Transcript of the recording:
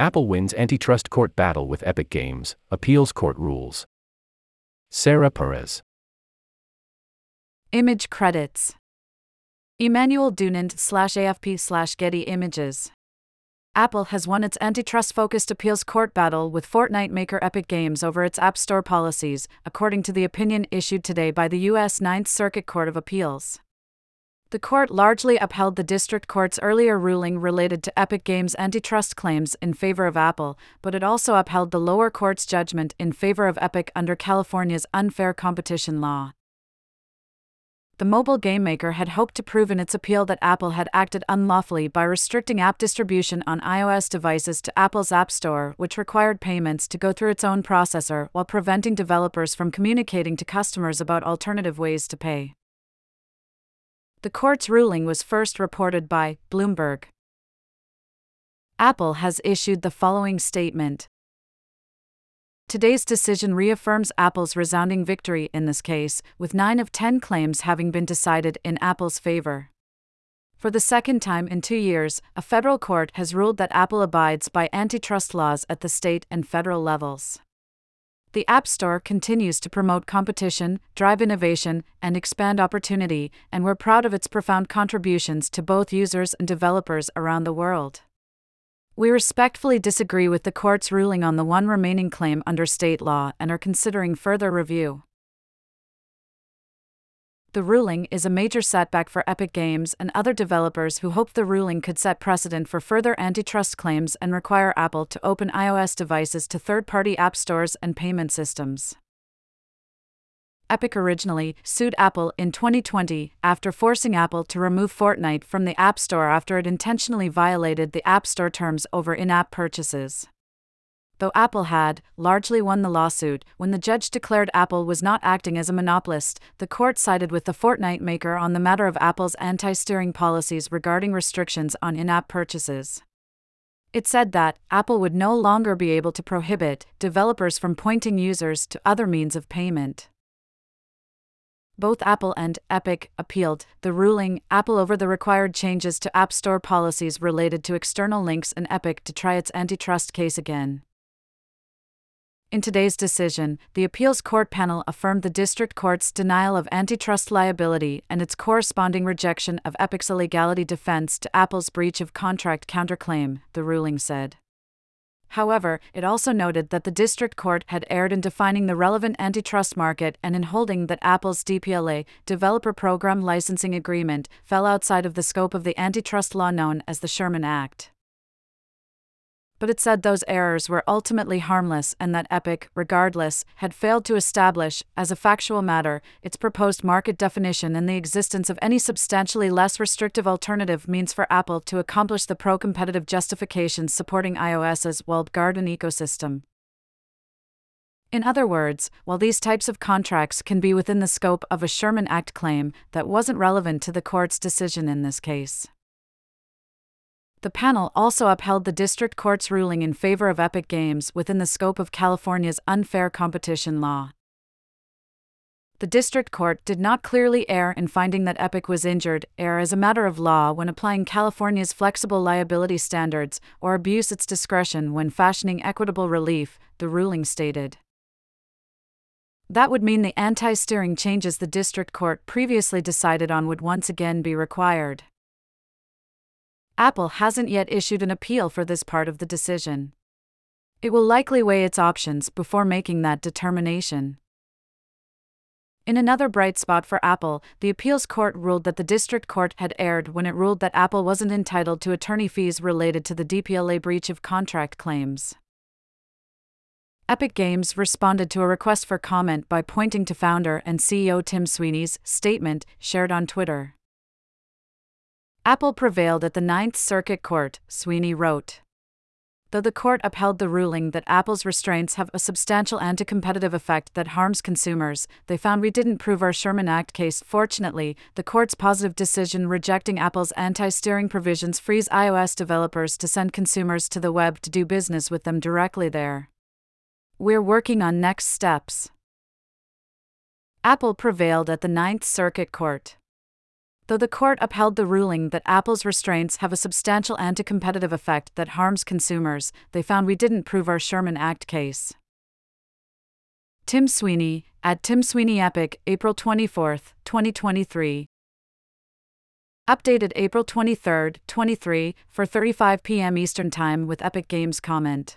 Apple wins antitrust court battle with Epic Games, appeals court rules. Sarah Perez. Image credits Emmanuel Dunand slash AFP slash Getty Images. Apple has won its antitrust focused appeals court battle with Fortnite maker Epic Games over its App Store policies, according to the opinion issued today by the U.S. Ninth Circuit Court of Appeals. The court largely upheld the district court's earlier ruling related to Epic Games' antitrust claims in favor of Apple, but it also upheld the lower court's judgment in favor of Epic under California's unfair competition law. The mobile game maker had hoped to prove in its appeal that Apple had acted unlawfully by restricting app distribution on iOS devices to Apple's App Store, which required payments to go through its own processor while preventing developers from communicating to customers about alternative ways to pay. The court's ruling was first reported by Bloomberg. Apple has issued the following statement. Today's decision reaffirms Apple's resounding victory in this case, with 9 of 10 claims having been decided in Apple's favor. For the second time in two years, a federal court has ruled that Apple abides by antitrust laws at the state and federal levels. The App Store continues to promote competition, drive innovation, and expand opportunity, and we're proud of its profound contributions to both users and developers around the world. We respectfully disagree with the court's ruling on the one remaining claim under state law and are considering further review. The ruling is a major setback for Epic Games and other developers who hoped the ruling could set precedent for further antitrust claims and require Apple to open iOS devices to third party app stores and payment systems. Epic originally sued Apple in 2020 after forcing Apple to remove Fortnite from the App Store after it intentionally violated the App Store terms over in app purchases though Apple had largely won the lawsuit, when the judge declared Apple was not acting as a monopolist, the court sided with the Fortnite maker on the matter of Apple's anti steering policies regarding restrictions on in app purchases. It said that Apple would no longer be able to prohibit developers from pointing users to other means of payment. Both Apple and Epic appealed the ruling, Apple over the required changes to App Store policies related to external links, and Epic to try its antitrust case again. In today's decision, the appeals court panel affirmed the district court's denial of antitrust liability and its corresponding rejection of Epic's illegality defense to Apple's breach of contract counterclaim, the ruling said. However, it also noted that the district court had erred in defining the relevant antitrust market and in holding that Apple's DPLA, Developer Program Licensing Agreement, fell outside of the scope of the antitrust law known as the Sherman Act but it said those errors were ultimately harmless and that Epic, regardless, had failed to establish, as a factual matter, its proposed market definition and the existence of any substantially less restrictive alternative means for Apple to accomplish the pro competitive justifications supporting iOS's walled garden ecosystem. In other words, while these types of contracts can be within the scope of a Sherman Act claim, that wasn't relevant to the court's decision in this case. The panel also upheld the district court's ruling in favor of Epic Games within the scope of California's unfair competition law. The district court did not clearly err in finding that Epic was injured, err as a matter of law when applying California's flexible liability standards, or abuse its discretion when fashioning equitable relief, the ruling stated. That would mean the anti steering changes the district court previously decided on would once again be required. Apple hasn't yet issued an appeal for this part of the decision. It will likely weigh its options before making that determination. In another bright spot for Apple, the appeals court ruled that the district court had erred when it ruled that Apple wasn't entitled to attorney fees related to the DPLA breach of contract claims. Epic Games responded to a request for comment by pointing to founder and CEO Tim Sweeney's statement shared on Twitter. Apple prevailed at the Ninth Circuit Court, Sweeney wrote. Though the court upheld the ruling that Apple's restraints have a substantial anti competitive effect that harms consumers, they found we didn't prove our Sherman Act case. Fortunately, the court's positive decision rejecting Apple's anti steering provisions frees iOS developers to send consumers to the web to do business with them directly there. We're working on next steps. Apple prevailed at the Ninth Circuit Court. Though the court upheld the ruling that Apple's restraints have a substantial anti competitive effect that harms consumers, they found we didn't prove our Sherman Act case. Tim Sweeney, at Tim Sweeney Epic, April 24, 2023. Updated April 23, 23, for 35 p.m. Eastern Time with Epic Games comment.